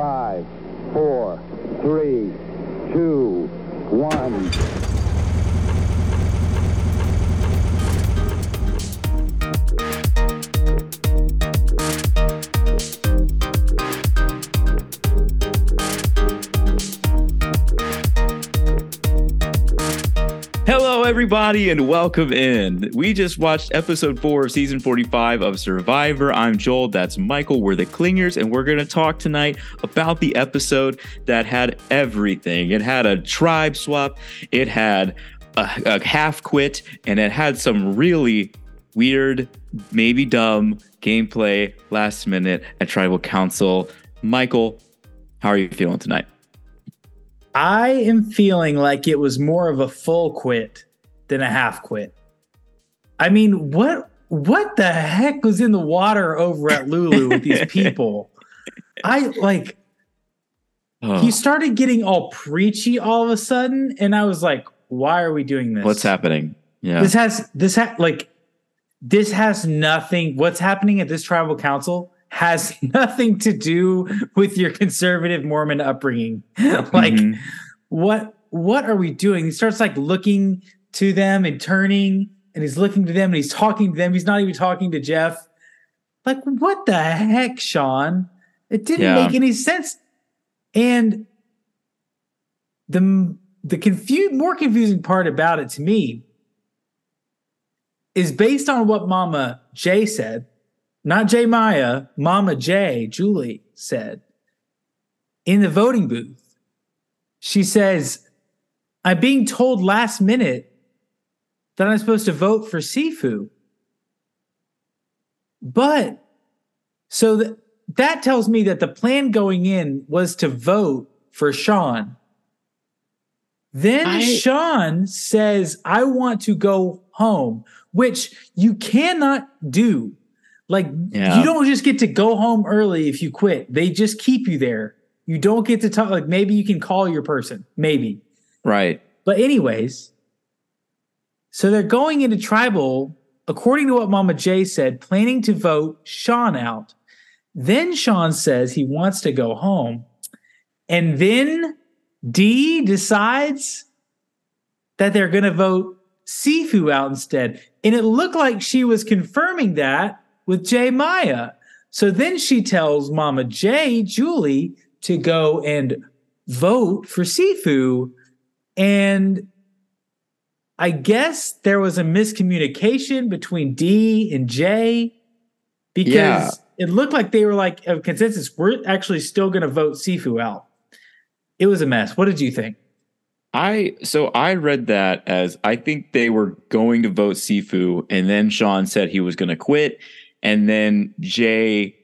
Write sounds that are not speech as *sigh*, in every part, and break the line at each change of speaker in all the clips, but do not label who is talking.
Five, four,
everybody, and welcome in. We just watched episode four of season 45 of Survivor. I'm Joel, that's Michael. We're the Clingers, and we're going to talk tonight about the episode that had everything. It had a tribe swap, it had a, a half quit, and it had some really weird, maybe dumb gameplay last minute at Tribal Council. Michael, how are you feeling tonight?
I am feeling like it was more of a full quit than a half quit. I mean, what what the heck was in the water over at Lulu with these *laughs* people? I like
Oh,
he started getting all preachy all of a sudden, and I was like, why are we doing this?
what's happening? Yeah.
This has this ha- like this has nothing. What's happening at this tribal council has *laughs* nothing to do with your conservative Mormon upbringing. *laughs* like
Mhm.
what what are we doing? He starts like looking to them and turning, and he's looking to them and he's talking to them. He's not even talking to Jeff. Like what the heck, Sean? It didn't
Yeah.
make any sense. And the the confu- more confusing part about it to me is based on what Mama Jay said, not Jay Maya, Mama Jay, Julie said in the voting booth. She says, I'm being told last minute that I'm supposed to vote for Sifu. But so th- that tells me that the plan going in was to vote for Sean. Then
I-
Sean says, I want to go home, which you cannot do. Like,
Yeah.
you don't just get to go home early if you quit. They just keep you there. You don't get to talk. Like, maybe you can call your person, maybe.
Right.
But, anyways, so they're going into tribal, according to what Mama Jay said, planning to vote Sean out. Then Sean says he wants to go home. And then D decides that they're going to vote Sifu out instead. And it looked like she was confirming that with J Maya. So then she tells Mama Jay, Julie, to go and vote for Sifu. And I guess there was a miscommunication between D and J because
Yeah.
it looked like they were like a consensus. We're actually still going to vote Sifu out. It was a mess. What did you think?
I so I read that as I think they were going to vote Sifu, and then Sean said he was going to quit, and then Jay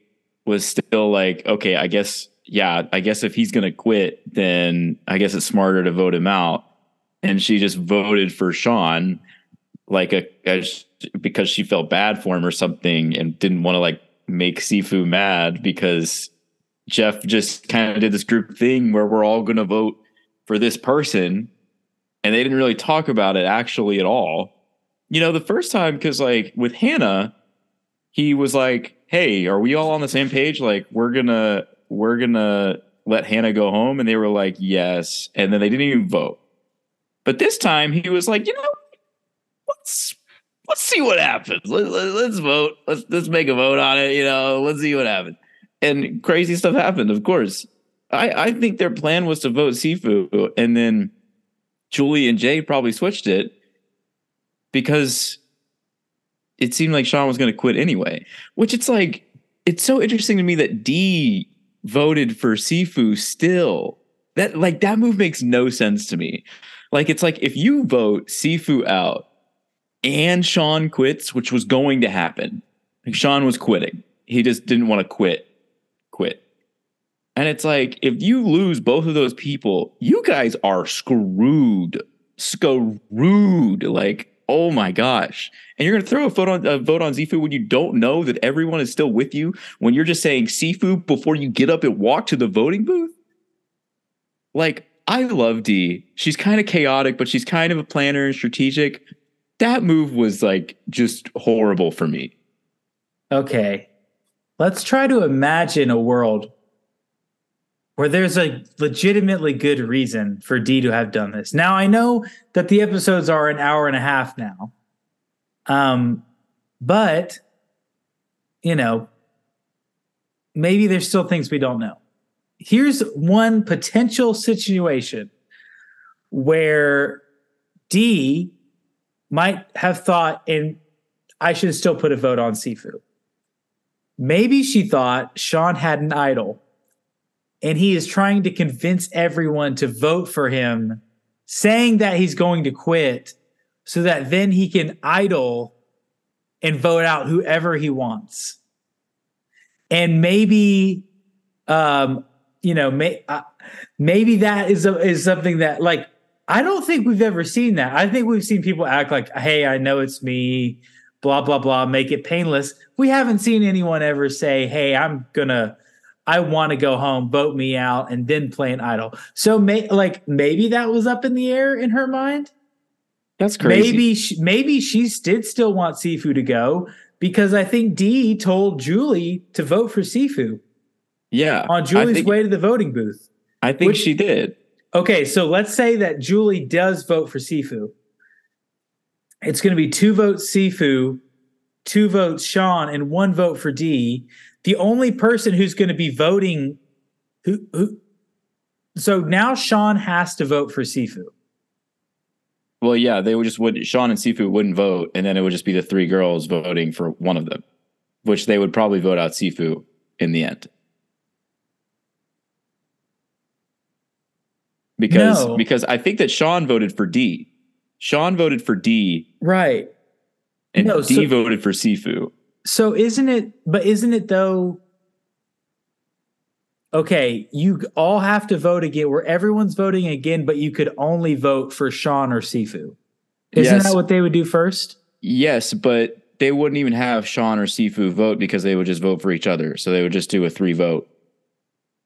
was still like, okay, I guess, yeah, I guess if he's going to quit, then I guess it's smarter to vote him out, and she just voted for Sean, like a, a because she felt bad for him or something, and didn't want to like make Sifu mad because Jeff just kind of did this group thing where we're all going to vote for this person and they didn't really talk about it actually at all. You know, the first time because like with Hannah, he was like, "Hey, are we all on the same page? Like we're going to we're going to let Hannah go home." And they were like, "Yes." And then they didn't even vote. But this time he was like, "You know, let's let's see what happens. Let, let, let's vote. Let's let's make a vote on it, you know. Let's see what happens." And crazy stuff happened, of course. I, I think their plan was to vote Sifu, and then Julie and Jay probably switched it because it seemed like Sean was going to quit anyway. Which it's like it's so interesting to me that D voted for Sifu still. That like that move makes no sense to me. Like it's like if you vote Sifu out and Sean quits, which was going to happen. Like Sean was quitting. He just didn't want to quit. Quit. And it's like, if you lose both of those people, you guys are screwed. Screwed. Like, oh my gosh. And you're going to throw a vote on, a vote on Sifu when you don't know that everyone is still with you, when you're just saying Sifu before you get up and walk to the voting booth? Like, I love D. She's kind of chaotic, but she's kind of a planner and strategic. That move was like just horrible for me.
Okay. Let's try to imagine a world where there's a legitimately good reason for D to have done this. Now I know that the episodes are an hour and a half now. Um, but you know, maybe there's still things we don't know. Here's one potential situation where D might have thought, and I should still put a vote on Sifu. Maybe she thought Sean had an idol and he is trying to convince everyone to vote for him, saying that he's going to quit so that then he can idol and vote out whoever he wants. And maybe, um, you know, may, uh, maybe that is a, is something that like I don't think we've ever seen that. I think we've seen people act like, "Hey, I know it's me," blah blah blah, make it painless. We haven't seen anyone ever say, "Hey, I'm gonna." I want to go home, vote me out, and then play an idol. So, may, like maybe that was up in the air in her mind.
That's crazy.
Maybe she, maybe she did still want Sifu to go because I think Dee told Julie to vote for Sifu.
Yeah,
on Julie's think, way to the voting booth.
I think which, she did.
Okay, so let's say that Julie does vote for Sifu. It's going to be two votes Sifu, two votes Sean, and one vote for D. The only person who's going to be voting, who, who, so now Sean has to vote for Sifu.
Well, yeah, they would just would Sean and Sifu wouldn't vote, and then it would just be the three girls voting for one of them, which they would probably vote out Sifu in the end. Because no. because I think that Sean voted for D. Sean voted for D.
Right.
And no, D so, voted for Sifu.
So isn't it but isn't it though okay, you all have to vote again where everyone's voting again, but you could only vote for Sean or Sifu. Isn't yes. that what they would do first?
Yes, but they wouldn't even have Sean or Sifu vote because they would just vote for each other. So they would just do a three vote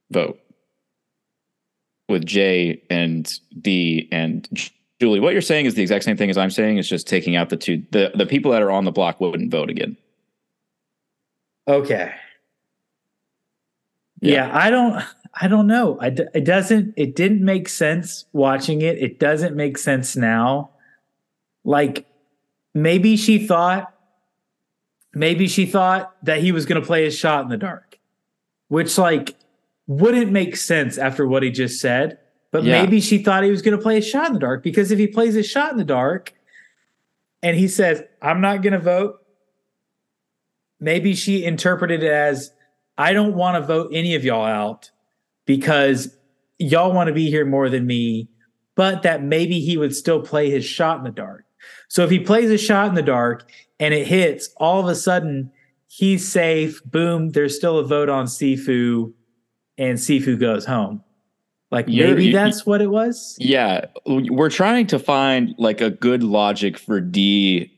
vote with J and D and Julie. What you're saying is the exact same thing as I'm saying. It's just taking out the two. The the people that are on the block wouldn't vote again.
Okay. Yeah, yeah I don't. I don't know. I, it doesn't. It didn't make sense watching it. It doesn't make sense now. Like maybe she thought. Maybe she thought that he was going to play his shot in the dark, which like wouldn't make sense after what he just said. But yeah. maybe she thought he was going to play a shot in the dark because if he plays a shot in the dark and he says, I'm not going to vote, maybe she interpreted it as, I don't want to vote any of y'all out because y'all want to be here more than me, but that maybe he would still play his shot in the dark. So if he plays a shot in the dark and it hits, all of a sudden he's safe. Boom, there's still a vote on Sifu, and Sifu goes home. Like maybe you, that's what it was.
Yeah, we're trying to find like a good logic for D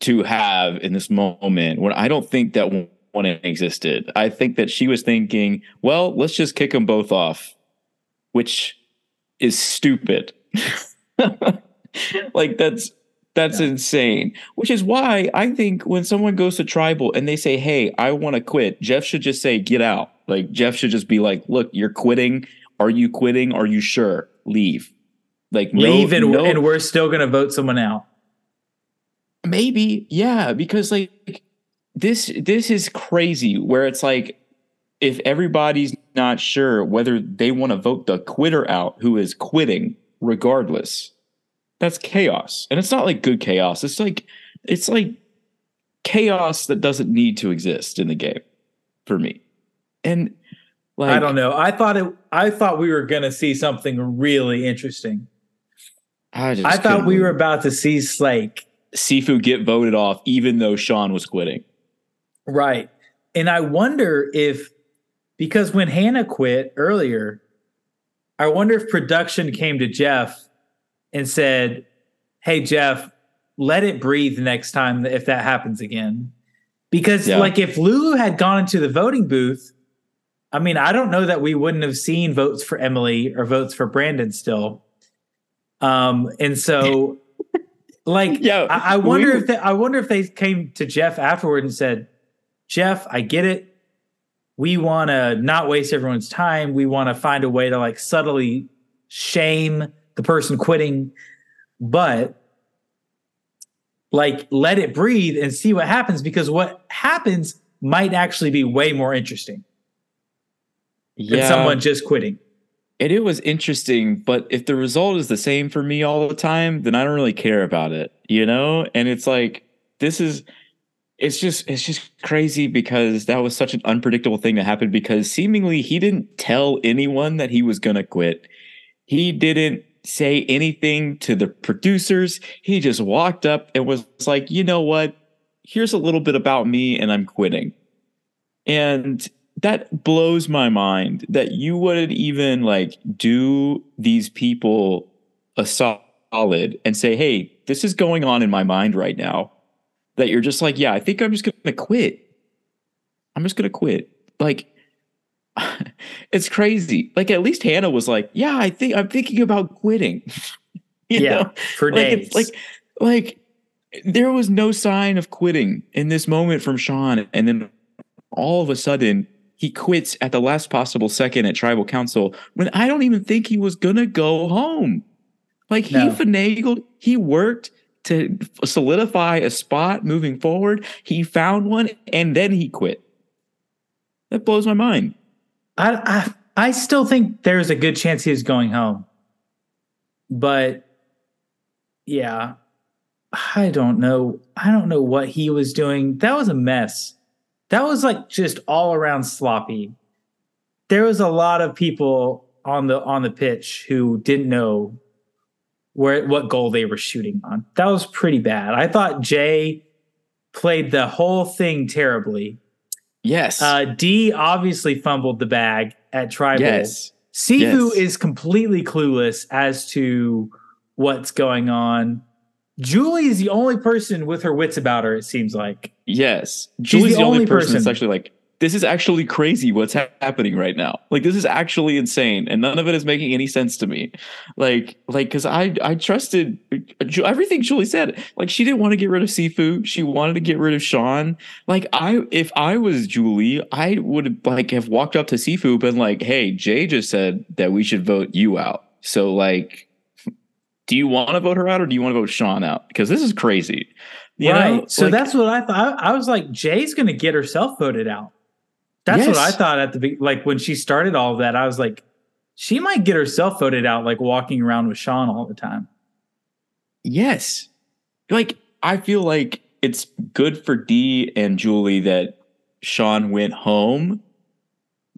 to have in this moment when I don't think that one existed. I think that she was thinking, well, let's just kick them both off, which is stupid. *laughs* like that's that's yeah. insane. Which is why I think when someone goes to tribal and they say, "Hey, I want to quit," Jeff should just say, "Get out." Like Jeff should just be like, "Look, you're quitting. Are you quitting? Are you sure? Leave.
Like leave, no, and, no, and we're still gonna vote someone out.
Maybe, yeah, because like this this is crazy. Where it's like if everybody's not sure whether they want to vote the quitter out who is quitting regardless that's chaos and it's not like good chaos it's like it's like chaos that doesn't need to exist in the game for me and
like, I don't know. I thought it. I thought we were going to see something really interesting. I, I thought we were about to see like
Sifu get voted off, even though Sean was quitting.
Right, and I wonder if because when Hannah quit earlier, I wonder if production came to Jeff and said, "Hey Jeff, let it breathe next time if that happens again." Because yeah. like if Lulu had gone into the voting booth I mean, I don't know that we wouldn't have seen votes for Emily or votes for Brandon still. Um, and so *laughs* like yeah, I, I wonder we, if they, I wonder if they came to Jeff afterward and said, Jeff, I get it. we want to not waste everyone's time. We want to find a way to like subtly shame the person quitting, but like let it breathe and see what happens because what happens might actually be way more interesting than someone just quitting.
And it was interesting, but if the result is the same for me all the time, then I don't really care about it, you know? And it's like, this is, it's just, it's just crazy because that was such an unpredictable thing to happen because seemingly he didn't tell anyone that he was going to quit. He didn't say anything to the producers. He just walked up and was like, you know what? Here's a little bit about me and I'm quitting. And that blows my mind that you wouldn't even like do these people a solid and say, hey, this is going on in my mind right now. That you're just like, yeah, I think I'm just going to quit. I'm just going to quit. Like, *laughs* it's crazy. Like, at least Hannah was like, yeah, I think I'm thinking about quitting. *laughs*
you yeah, know? for
like,
days.
Like, like, there was no sign of quitting in this moment from Sean. And then all of a sudden, he quits at the last possible second at tribal council when I don't even think he was gonna go home. Like he no. finagled, he worked to solidify a spot moving forward. He found one and then he quit. That blows my mind.
I I, I still think there's a good chance he going home. But yeah, I don't know. I don't know what he was doing. That was a mess that was like just all around sloppy. There was a lot of people on the on the pitch who didn't know where what goal they were shooting on. That was pretty bad. I thought Jay played the whole thing terribly.
Yes.
Uh, D obviously fumbled the bag at tribal.
Yes.
Sifu yes. is completely clueless as to what's going on. Julie is the only person with her wits about her. It seems like.
Yes, Julie's the, the only, only person, person that's actually like, this is actually crazy. What's ha- happening right now? Like, this is actually insane, and none of it is making any sense to me. Like, like because I I trusted everything Julie said. Like, she didn't want to get rid of Sifu. She wanted to get rid of Sean. Like, I if I was Julie, I would like have walked up to Sifu, been like, "Hey, Jay just said that we should vote you out. So like." do you want to vote her out or do you want to vote Sean out? Because this is crazy.
You right. Know? So like, that's what I thought. I was like, Jay's going to get herself voted out. That's yes. what I thought at the like when she started all of that. I was like, she might get herself voted out, like walking around with Sean all the time.
Yes, like I feel like it's good for D and Julie that Sean went home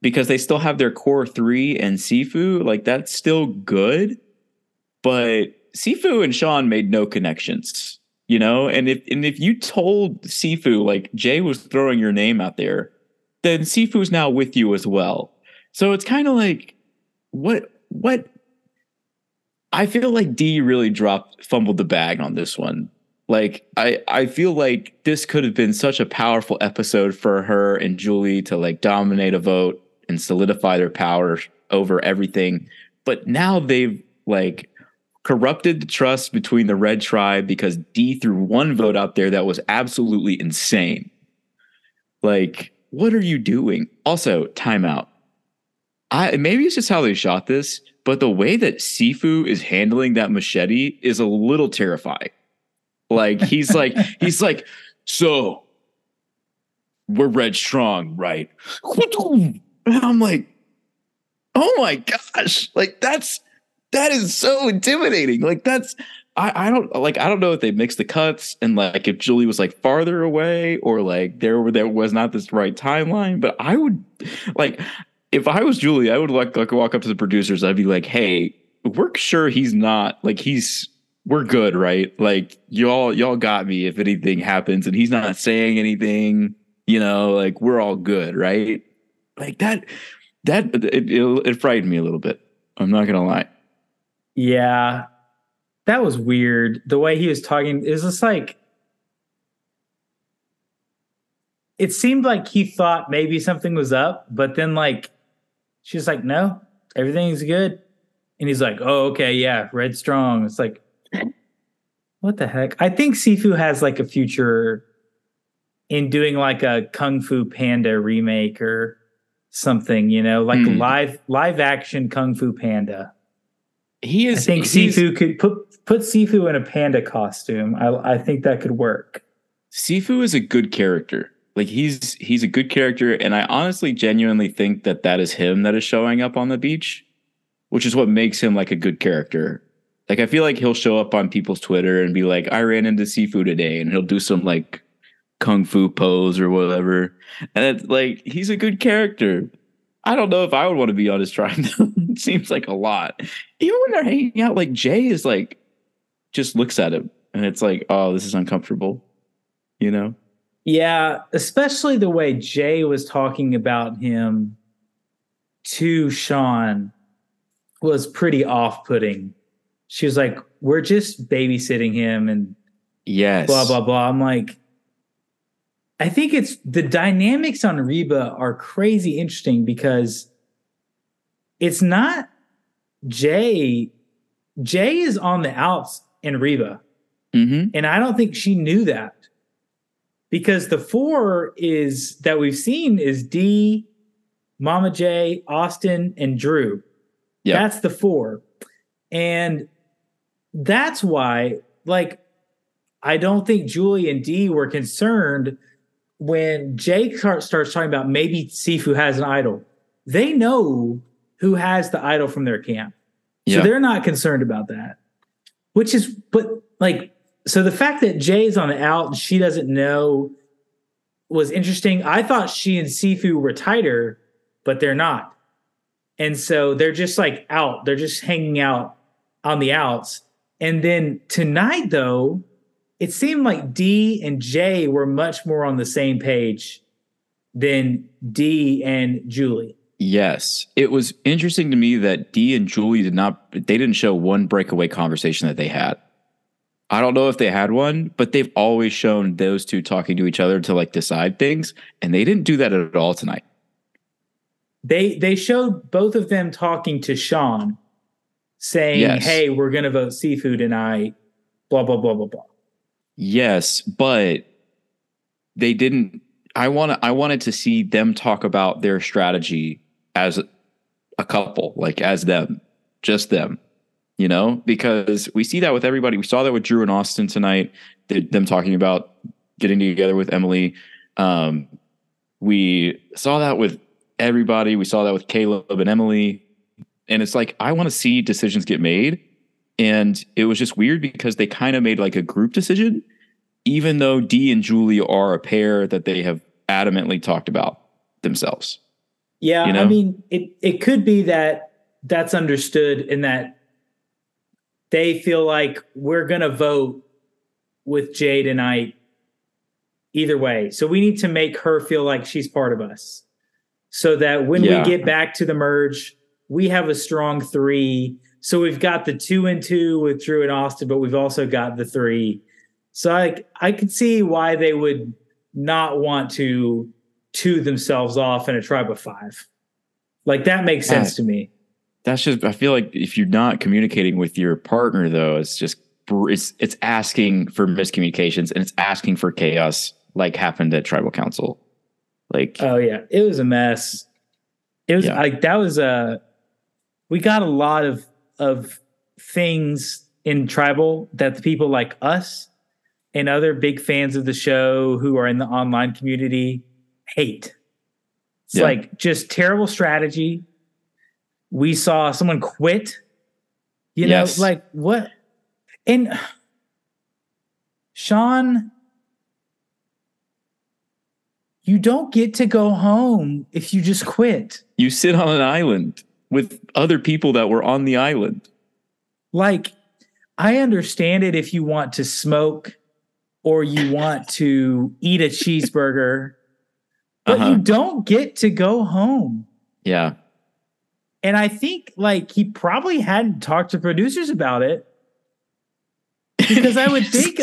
because they still have their core three and Sifu. Like that's still good, but Sifu and Sean made no connections, you know. And if and if you told Sifu like Jay was throwing your name out there, then Sifu's now with you as well. So it's kind of like what what I feel like D really dropped fumbled the bag on this one. Like I I feel like this could have been such a powerful episode for her and Julie to like dominate a vote and solidify their power over everything. But now they've like corrupted the trust between the red tribe because D threw one vote out there that was absolutely insane. Like, what are you doing? Also, timeout. I maybe it's just how they shot this, but the way that Sifu is handling that machete is a little terrifying. Like he's like *laughs* he's like, so we're red strong, right? And I'm like, oh my gosh, like that's that is so intimidating. Like that's I, I don't like I don't know if they mixed the cuts and like if Julie was like farther away or like there there was not this right timeline. But I would like if I was Julie, I would like like walk up to the producers. I'd be like, hey, we're sure he's not like he's we're good, right? Like y'all y'all got me if anything happens and he's not saying anything, you know, like we're all good, right? Like that that it, it, it frightened me a little bit. I'm not gonna lie.
Yeah. That was weird. The way he was talking is just like it seemed like he thought maybe something was up, but then like she's like, no, everything's good. And he's like, oh, okay, yeah, red strong. It's like, what the heck? I think Sifu has like a future in doing like a Kung Fu Panda remake or something, you know, like
Hmm.
live live action Kung Fu Panda.
He is.
I
think
Sifu could put put Sifu in a panda costume. I I think that could work.
Sifu is a good character. Like he's he's a good character, and I honestly, genuinely think that that is him that is showing up on the beach, which is what makes him like a good character. Like I feel like he'll show up on people's Twitter and be like, "I ran into Sifu today," and he'll do some like kung fu pose or whatever, and it's like he's a good character. I don't know if I would want to be on his tribe. *laughs* it seems like a lot. Even when they're hanging out, like Jay is like, just looks at him, and it's like, oh, this is uncomfortable. You know.
Yeah, especially the way Jay was talking about him to Sean was pretty off-putting. She was like, "We're just babysitting him and
Yes.
blah blah blah." I'm like, I think it's the dynamics on Reba are crazy interesting because it's not Jay. Jay is on the outs in Reba.
Mm-hmm.
And I don't think she knew that because the four is that we've seen is D, Mama J, Austin, and Drew.
Yeah.
That's the four. And that's why, like, I don't think Julie and D were concerned when Jake starts talking about maybe Sifu has an idol. They know who has the idol from their camp. So
Yeah.
they're not concerned about that. Which is, but like, so the fact that Jay's on the out and she doesn't know was interesting. I thought she and Sifu were tighter, but they're not. And so they're just like out. They're just hanging out on the outs. And then tonight, though, it seemed like D and J were much more on the same page than D and Julie.
Yes. It was interesting to me that D and Julie did not they didn't show one breakaway conversation that they had. I don't know if they had one, but they've always shown those two talking to each other to like decide things, and they didn't do that at all tonight.
they they showed both of them talking to Sean, saying,
Yes.
"Hey, we're gonna vote Sifu and I Blah blah blah blah blah.
Yes, but they didn't I want I wanted to see them talk about their strategy as a couple, like as them, just them. You know, because we see that with everybody. We saw that with Drew and Austin tonight. th- Them talking about getting together with Emily. Um, we saw that with everybody. We saw that with Kaleb and Emily. And it's like I want to see decisions get made. And it was just weird because they kind of made like a group decision, even though Dee and Julie are a pair that they have adamantly talked about themselves.
Yeah,
You
I mean, it it could be that that's understood in that they feel like we're gonna vote with Jay tonight either way. So we need to make her feel like she's part of us. So that when
Yeah.
we get back to the merge, we have a strong three. So we've got the two and two with Drew and Austin, but we've also got the three. So I I could see why they would not want to two themselves off in a tribe of five. Like that makes sense to me.
That's just I feel like if you're not communicating with your partner though, it's just it's it's asking for miscommunications and it's asking for chaos like happened at tribal council. Like
Oh yeah, it was a mess. It was
Yeah.
like that was a. We got a lot of of things in tribal that the people like us and other big fans of the show who are in the online community hate. It's
Yeah.
like just terrible strategy. We saw someone quit. You
Yes.
know, like what? And Sean, you don't get to go home if you just quit.
you sit on an island with other people that were on the island.
Like, I understand it if you want to smoke or you want to eat a cheeseburger, but
Uh-huh.
you don't get to go home.
Yeah.
And I think like he probably hadn't talked to producers about it. Because I would *laughs* think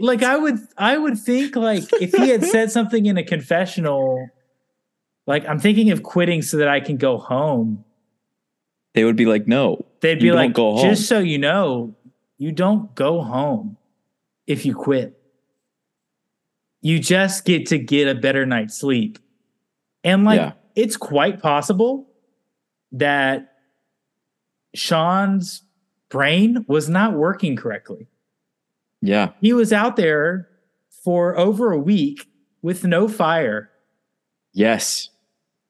like I would I would think like if he had said something in a confessional, like I'm thinking of quitting so that I can go home.
They would be like, no.
They'd be like,
go home.
just so you know, you don't go home if you quit. You just get to get a better night's sleep. And like
Yeah.
it's quite possible that Sean's brain was not working correctly.
Yeah.
He was out there for over a week with no fire
Yes.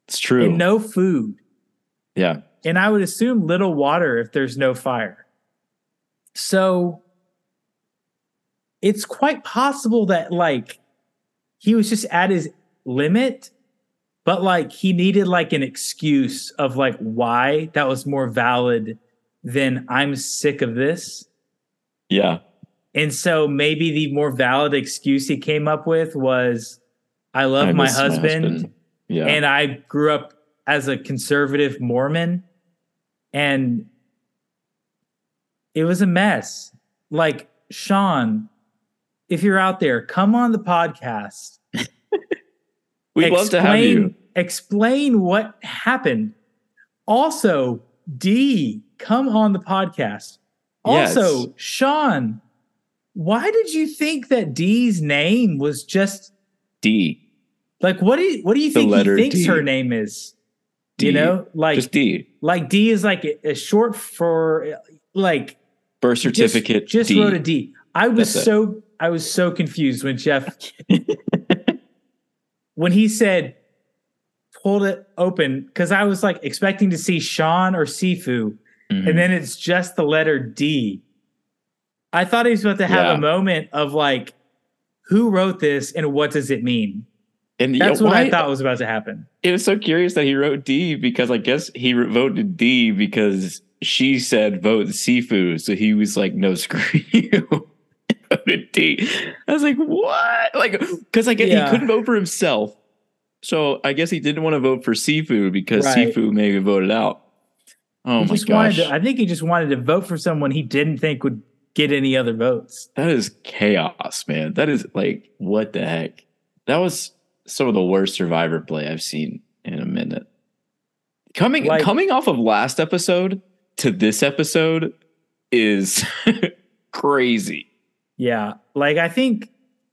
It's true.
and no food.
yeah.
And I would assume little water if there's no fire. So it's quite possible that like he was just at his limit, but like he needed like an excuse of like why that was more valid than I'm sick of this.
Yeah.
And so maybe the more valid excuse he came up with was I love
I
my
miss
husband,
Yeah.
and I grew up as a conservative Mormon and it was a mess. Like Sean, if you're out there, come on the podcast. *laughs*
We'd love to have you.
Explain what happened. Also, D, come on the podcast. Also,
Yes.
Sean, why did you think that D's name was just
D.
like what do you what do you
The
think he thinks
D.
her name is?
D.
You know, like
Just D.
like D is like a, a short for like
Birth certificate.
Just,
D.
wrote a D. I was
That's it.
so I was so confused when Jeff *laughs* when he said pulled it open because I was like expecting to see Sean or Sifu,
Mhm.
and then it's just the letter D. I thought he was about to have
Yeah.
a moment of like, who wrote this and what does it mean?
And
That's what I thought was about to happen.
It was so curious that he wrote D because I guess he voted D because she said vote Sifu. So he was like, no, screw *laughs* you. *laughs* voted D. I was like, what? Like, because I guess
Yeah.
he couldn't vote for himself. So I guess he didn't want to vote for Sifu because
Right.
Sifu maybe voted out. Oh
he
my gosh.
to, I think he just wanted to vote for someone he didn't think would get any other votes.
that is chaos, man. That is like, what the heck? That was some of the worst survivor play I've seen in a minute. Coming
Like-
coming off of last episode to this episode is *laughs* crazy.
Yeah. Like I think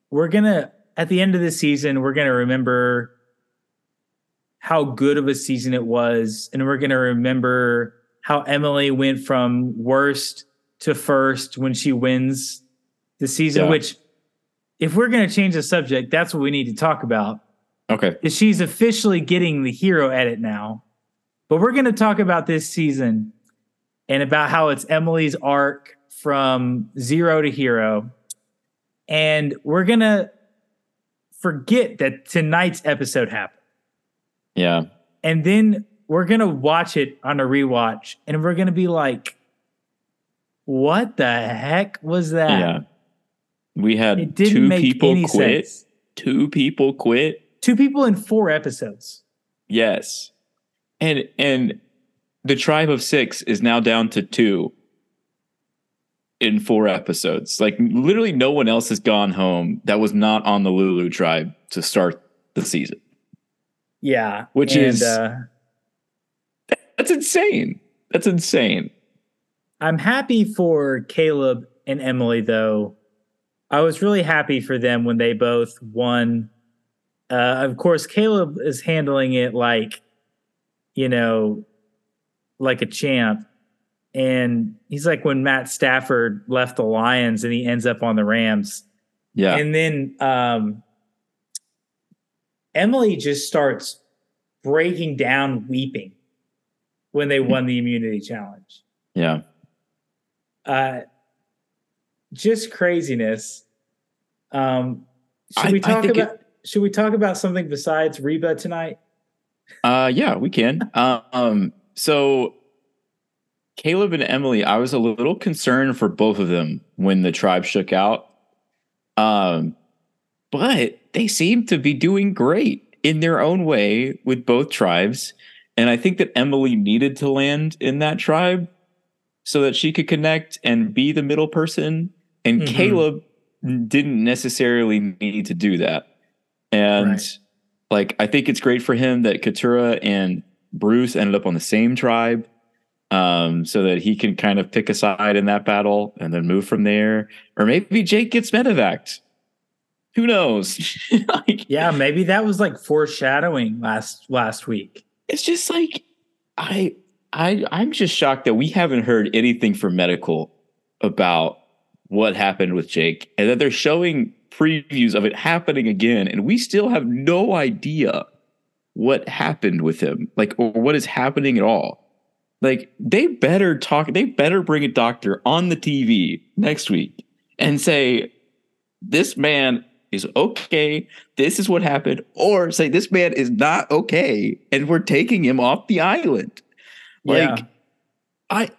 we're gonna at the end of the season, we're gonna remember how good of a season it was, and we're gonna remember how Emily went from worst to first when she wins the season,
Yeah.
which if we're gonna change the subject, that's what we need to talk about.
Okay.
Is she's officially getting the hero edit now. But we're gonna talk about this season and about how it's Emily's arc from zero to hero. And we're going to forget that tonight's episode happened.
Yeah.
And then we're going to watch it on a rewatch and we're going to be like, what the heck was that?
Yeah. We had two people quit.
sense.
Two people quit.
Two people in four episodes.
Yes. And and the tribe of 6 is now down to 2 in 4 episodes. Like literally no one else has gone home that was not on the Lulu tribe to start the season.
Yeah.
Which
And,
is-
uh,
That's insane. That's insane.
I'm happy for Kaleb and Emily, though. I was really happy for them when they both won. Uh, of course, Kaleb is handling it like, you know, like a champ. And he's like when Matt Stafford left the Lions and he ends up on the Rams.
Yeah.
And then um, Emily just starts breaking down, weeping when they won the immunity challenge
yeah.
uh just craziness um should
I-
we talk
think it-
about should we talk about something besides reba tonight
Uh, yeah, we can. *laughs* um, so Kaleb and Emily, I was a little concerned for both of them when the tribe shook out. Um, but they seem to be doing great in their own way with both tribes. And I think that Emily needed to land in that tribe so that she could connect and be the middle person. And
Mhm.
Kaleb didn't necessarily need to do that. And
Right.
like I think it's great for him that Katurah and Bruce ended up on the same tribe. Um, so that he can kind of pick a side in that battle and then move from there. Or maybe Jake gets medevaced. Who knows? *laughs* like,
yeah maybe that was like foreshadowing last last week
it's just like I I I'm just shocked that we haven't heard anything from medical about what happened with Jake and that they're showing previews of it happening again. And we still have no idea what happened with him like or what is happening at all. Like they better talk they better bring a doctor on the TV next week and say this man is okay. This is what happened or say this man is not okay and we're taking him off the island. Like
Yeah.
I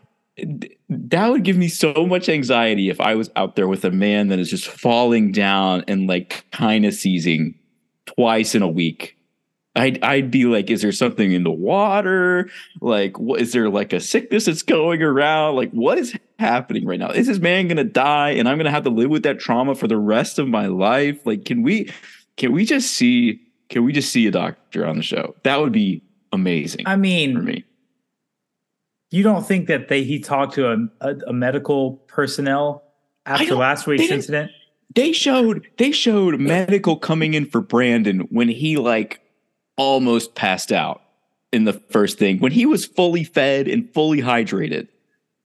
that would give me so much anxiety if I was out there with a man that is just falling down and like kind of seizing twice in a week. I'd I'd be like, is there something in the water? Like, what is there like a sickness that's going around? Like, what is happening right now? Is this man gonna die and I'm gonna have to live with that trauma for the rest of my life? Like, can we can we just see can we just see a doctor on the show? That would be amazing
I mean, for
me.
You don't think that they he talked to a, a, a medical personnel after last week's
they
incident?
they showed they showed medical coming in for Brandon when he like almost passed out in the first thing when he was fully fed and fully hydrated.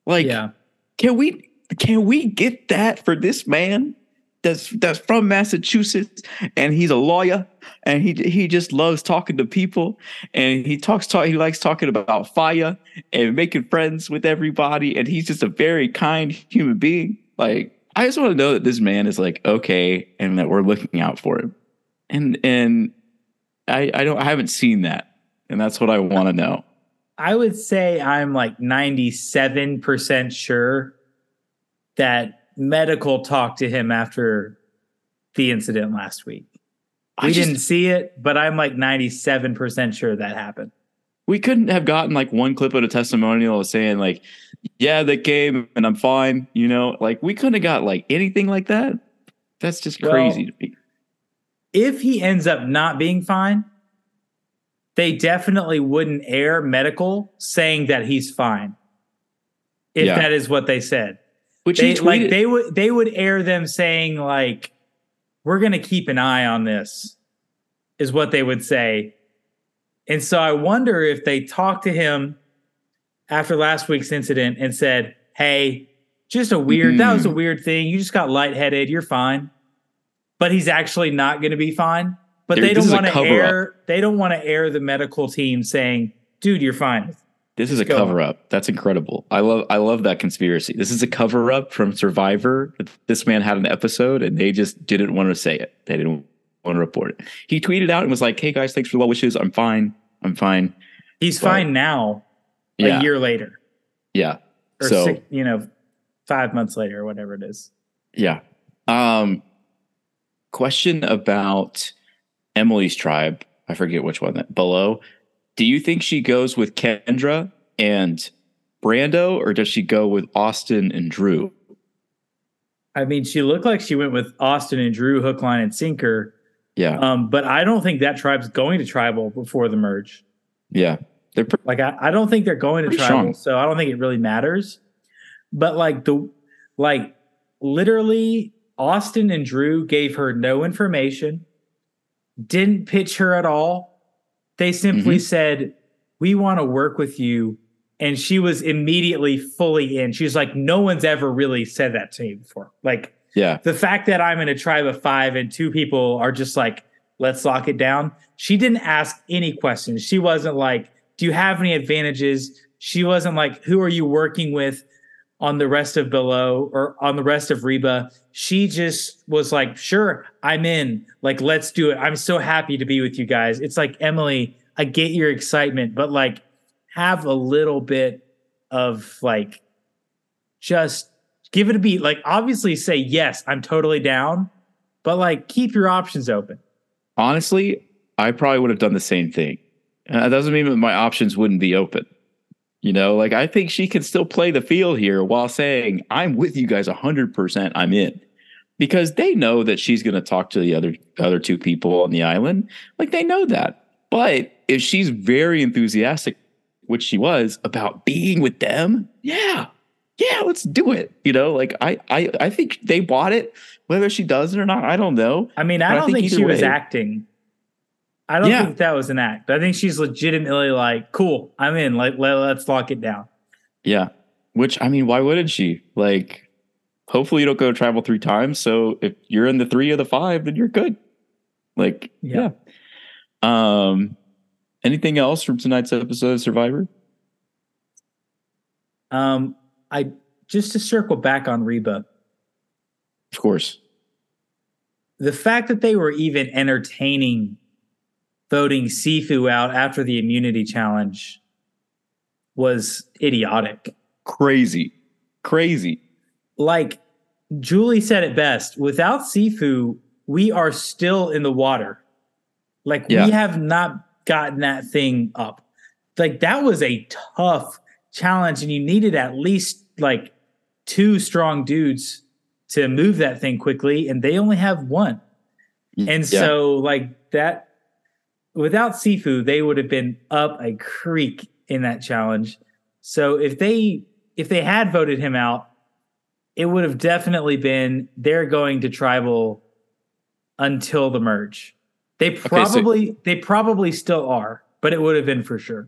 Like,
yeah.
can we can we get that for this man that's that's from Massachusetts and he's a lawyer and he he just loves talking to people and he talks talk he likes talking about fire and making friends with everybody and he's just a very kind human being. Like I just want to know that this man is like okay and that we're looking out for him. And and I I don't I haven't seen that and that's what I want to know.
I would say I'm like 97% sure that medical talk to him after the incident last week.
I
We
just-
didn't see it, but I'm like 97% sure that happened.
we couldn't have gotten like one clip of a testimonial saying like yeah they came and i'm fine you know like we couldn't have got like anything like that that's just
Well,
crazy to me
If he ends up not being fine, they definitely wouldn't air medical saying that he's fine. If
Yeah.
that is what they said.
Which
They
he
like they would they would air them saying like we're going to keep an eye on this is what they would say. And so I wonder if they talked to him after last week's incident and said, "Hey, just a weird that was a
Mm.
weird thing. You just got lightheaded, you're fine." But he's actually not going to be fine. But they don't want to air they don't want to air the medical team saying, "Dude, you're fine."
This is a cover up that's incredible. I love i love that conspiracy. This is a cover up from survivor. This man had an episode and they just didn't want to say it. They didn't want to report it. He tweeted out and was like hey guys thanks for the well wishes. I'm fine. I'm fine.
He's
Well,
fine now
yeah.
a year later.
Yeah.
Or
so
six, you know, 5 months later or whatever it is.
Yeah. Um question about Emily's tribe. I forget which one that Belo. Do you think she goes with Kendra and Brando or does she go with Austin and Drew?
I mean, she looked like she went with Austin and Drew, hook, line, and sinker.
Yeah.
Um, but I don't think that tribe's going to tribal before the merge.
Yeah. They're pretty
Like, I, I don't think they're going to tribal,
strong.
so I don't think it really matters. But like the like literally, Austin and Drew gave her no information, didn't pitch her at all. They simply
Mm-hmm.
said, "We want to work with you." And she was immediately fully in. She was like, no one's ever really said that to me before. Like,
yeah.
the fact that I'm in a tribe of five and two people are just like, let's lock it down. She didn't ask any questions. She wasn't like, do you have any advantages? She wasn't like, who are you working with on the rest of Belo or on the rest of Reba? She just was like, sure, I'm in. Like, let's do it. I'm so happy to be with you guys. It's like, Emily, I get your excitement, but like, have a little bit of like, just give it a beat. Like, obviously, say yes, I'm totally down, but like, keep your options open.
Honestly, I probably would have done the same thing. That doesn't mean that my options wouldn't be open. You know, like I think she can still play the field here while saying, I'm with you guys 100%, I'm in. Because they know that she's going to talk to the other other two people on the island. Like they know that. But if she's very enthusiastic, which she was, about being with them, yeah. Yeah, let's do it. You know, like I I I think they bought it. Whether she does it or not, I don't know.
I mean, I
But
don't
think
think, she
either
was acting. I don't
Yeah.
think that was an act. I think she's legitimately like, "Cool, I'm in. Like, let, let's lock it down."
Yeah. Which I mean, why wouldn't she? Like, hopefully you don't go travel three times. So if you're in the three of the five, then you're good. Like, yeah.
Yeah.
Um, anything else from tonight's episode of Survivor?
Um, I just to circle back on Reba,
Of course.
the fact that they were even entertaining voting Sifu out after the immunity challenge was idiotic.
Crazy. Crazy.
Like Julie said it best, without Sifu, we are still in the water. Like
Yeah.
we have not gotten that thing up. Like that was a tough challenge and you needed at least like two strong dudes to move that thing quickly and they only have one. And
Yeah.
so, like that, without Sifu, they would have been up a creek in that challenge. So if they if they had voted him out, it would have definitely been they're going to tribal until the merge. They
so-
probably they probably still are, but it would have been for sure.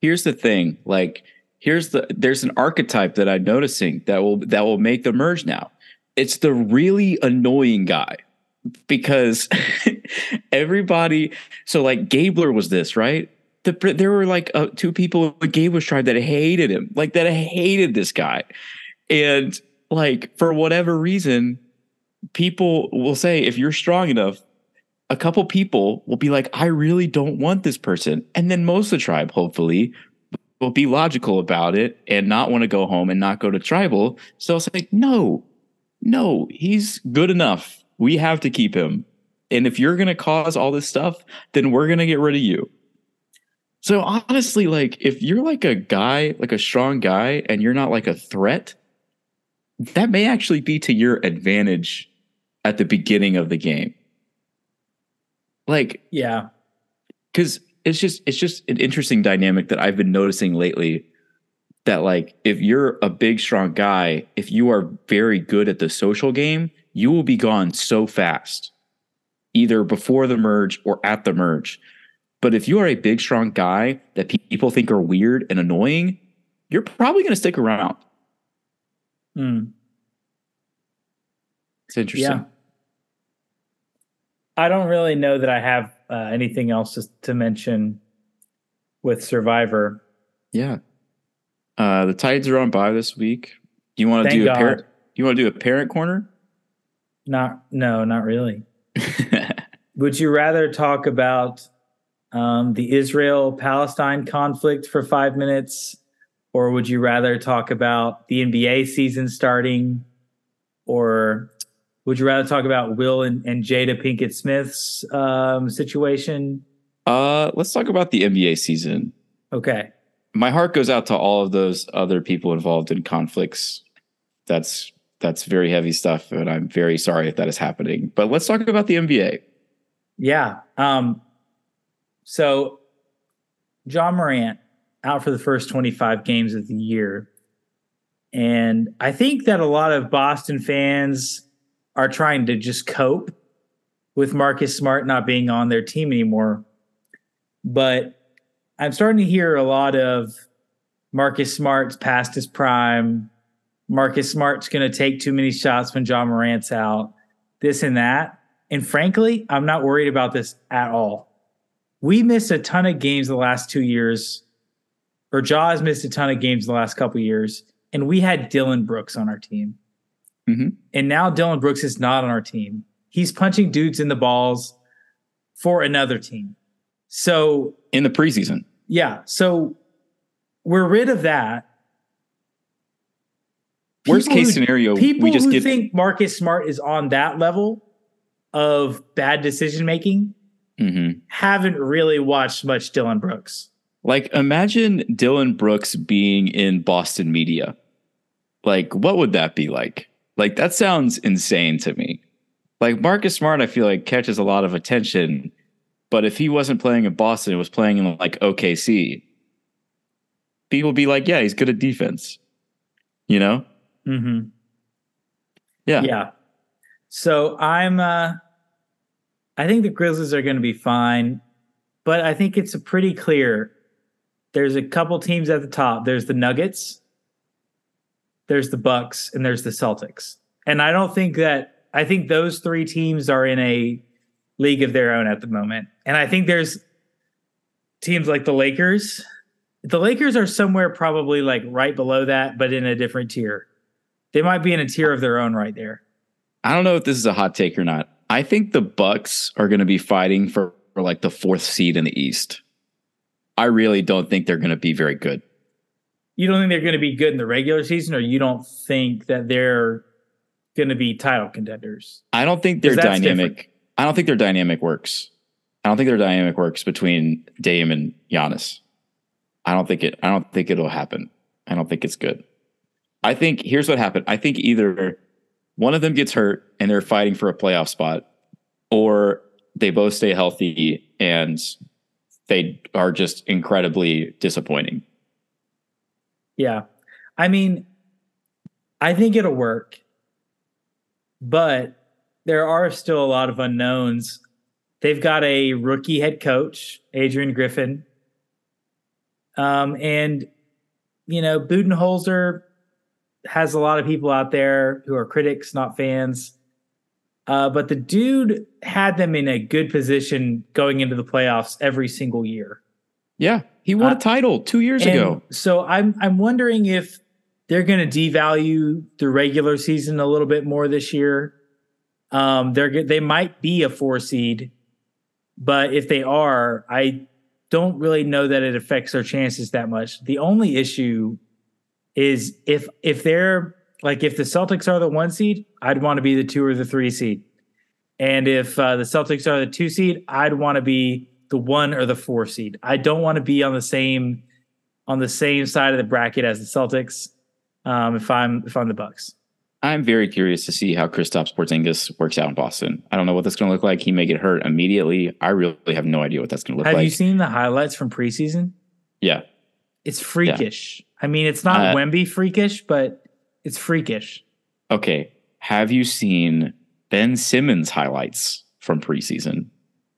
here's the thing like here's the there's an archetype that i'm noticing that will that will make the merge now it's the really annoying guy because *laughs* everybody so like gabler was this right the, there were like uh, two people in the gabler's tribe that hated him like that hated this guy and like for whatever reason people will say if you're strong enough a couple people will be like, I really don't want this person. And then most of the tribe, hopefully, will be logical about it and not want to go home and not go to tribal. So it's like, no, no, he's good enough. We have to keep him. And if you're going to cause all this stuff, then we're going to get rid of you. So honestly, like if you're like a guy, like a strong guy, and you're not like a threat, that may actually be to your advantage at the beginning of the game. Like
Yeah.
because it's just it's just an interesting dynamic that I've been noticing lately. That like if you're a big strong guy, if you are very good at the social game, you will be gone so fast, either before the merge or at the merge. But if you are a big strong guy that pe- people think are weird and annoying, you're probably going to stick around.
Hmm.
It's interesting.
Yeah. I don't really know that I have uh, anything else to, mention with Survivor.
Yeah. Uh, the Tides are on by this week. You want to do a parent? You want to do a parent corner?
Not, no, not really. *laughs* Would you rather talk about um, the Israel Palestine conflict for five minutes, or would you rather talk about the NBA season starting, or would you rather talk about Will and, and Jada Pinkett Smith's um, situation?
uh, let's talk about the NBA season.
Okay.
My heart goes out to all of those other people involved in conflicts. That's that's very heavy stuff, and I'm very sorry if that is happening. But let's talk about the NBA.
Yeah. Um, so Ja Morant out for the first 25 games of the year. And I think that a lot of Boston fans are trying to just cope with Marcus Smart not being on their team anymore. But I'm starting to hear a lot of Marcus Smart's past his prime. Marcus Smart's going to take too many shots when Ja Morant's out, this and that. And frankly, I'm not worried about this at all. We missed a ton of games the last two years, or Ja's missed a ton of games the last couple years, and we had Dillon Brooks on our team.
Mhm.
And now Dillon Brooks is not on our team. He's punching dudes in the balls for another team. So,
In the preseason,
yeah, so we're rid of that.
Worst case
who-
scenario,
people
we just
who
get
think Marcus Smart is on that level of bad decision making
Mhm.
haven't really watched much Dillon Brooks.
like imagine Dillon Brooks being in Boston media. Like, what would that be like? Like, that sounds insane to me. Like Marcus Smart, I feel like catches a lot of attention, but if he wasn't playing in Boston, it was playing in like OKC, people would be like, "Yeah, he's good at defense." You know?
Mm-hmm.
Yeah.
Yeah. So I'm uh I think the Grizzlies are going to be fine. but I think it's pretty clear. There's a couple teams at the top. There's the Nuggets, there's the Bucks, and there's the Celtics. And I don't think that I think those three teams are in a league of their own at the moment. And I think there's teams like the Lakers. The Lakers are somewhere probably like right below that, but in a different tier. They might be in a tier of their own right there.
I don't know if this is a hot take or not. I think the Bucks are going to be fighting for, for like the fourth seed in the East. I really don't think they're going to be very good.
You don't think they're going to be good in the regular season, or you don't think that they're going to be title contenders?
I don't think their dynamic.
different.
I don't think their dynamic works. I don't think their dynamic works between Dame and Giannis. I don't think it. I don't think it'll happen. I don't think it's good. I think here's what happened. I think either one of them gets hurt and they're fighting for a playoff spot, or they both stay healthy and they are just incredibly disappointing.
Yeah. I mean, I think it'll work, but there are still a lot of unknowns. They've got a rookie head coach, Adrian Griffin. Um, and, you know, Budenholzer has a lot of people out there who are critics, not fans. Uh, but the dude had them in a good position going into the playoffs every single year.
Yeah, he won
Uh,
a title two years ago.
So I'm I'm wondering if they're going to devalue the regular season a little bit more this year. Um, they're they might be a four seed, but if they are, I don't really know that it affects their chances that much. The only issue is if if they're like if the Celtics are the one seed, I'd want to be the two or the three seed, and if uh, the Celtics are the two seed, I'd want to be the one or the four seed. I don't want to be on the same on the same side of the bracket as the Celtics. Um, if I'm if I'm the Bucks,
I'm very curious to see how Kristaps Porzingis works out in Boston. I don't know what that's going to look like. He may get hurt immediately. I really have no idea what that's going to look
have
like.
Have you seen the highlights from preseason?
yeah,
It's freakish. I mean, it's not
Uh,
Wemby freakish, but it's freakish.
Okay. Have you seen Ben Simmons highlights from preseason?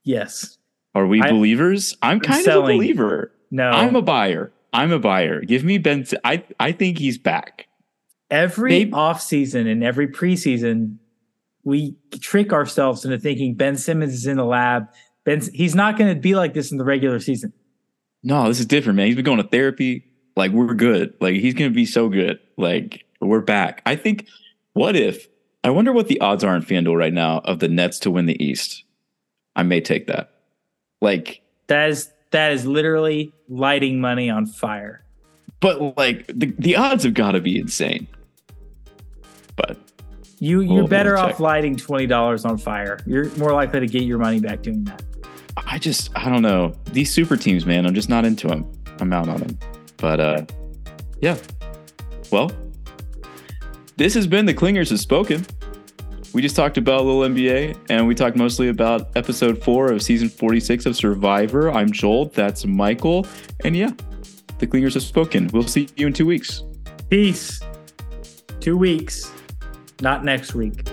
Yes.
Are we
I-
believers? I'm kind of a believer.
No.
I'm a buyer. I'm a buyer. Give me Ben. I I think he's back.
every
Maybe-
off season and every preseason, we trick ourselves into thinking Ben Simmons is in the lab. Ben, he's not going to be like this in the regular season.
No, this is different, man. He's been going to therapy. Like we're good. Like he's going to be so good. Like we're back. I think. What if? I wonder what the odds are in FanDuel right now of the Nets to win the East. I may take that. Like,
That is that is literally lighting money on fire.
but like the, the odds have got to be insane. But
You you're
We'll-
better
we'll
off lighting twenty dollars on fire. You're more likely to get your money back doing that.
I just I don't know these super teams, man. I'm just not into them. I'm out on them. But uh, yeah. Well, this has been the Clingers have spoken. We just talked about a little NBA, and we talked mostly about episode four of season 46 of Survivor. I'm Joel. That's Michael, and yeah, the Clingers have spoken. We'll see you in two weeks.
Peace. Two weeks, not next week.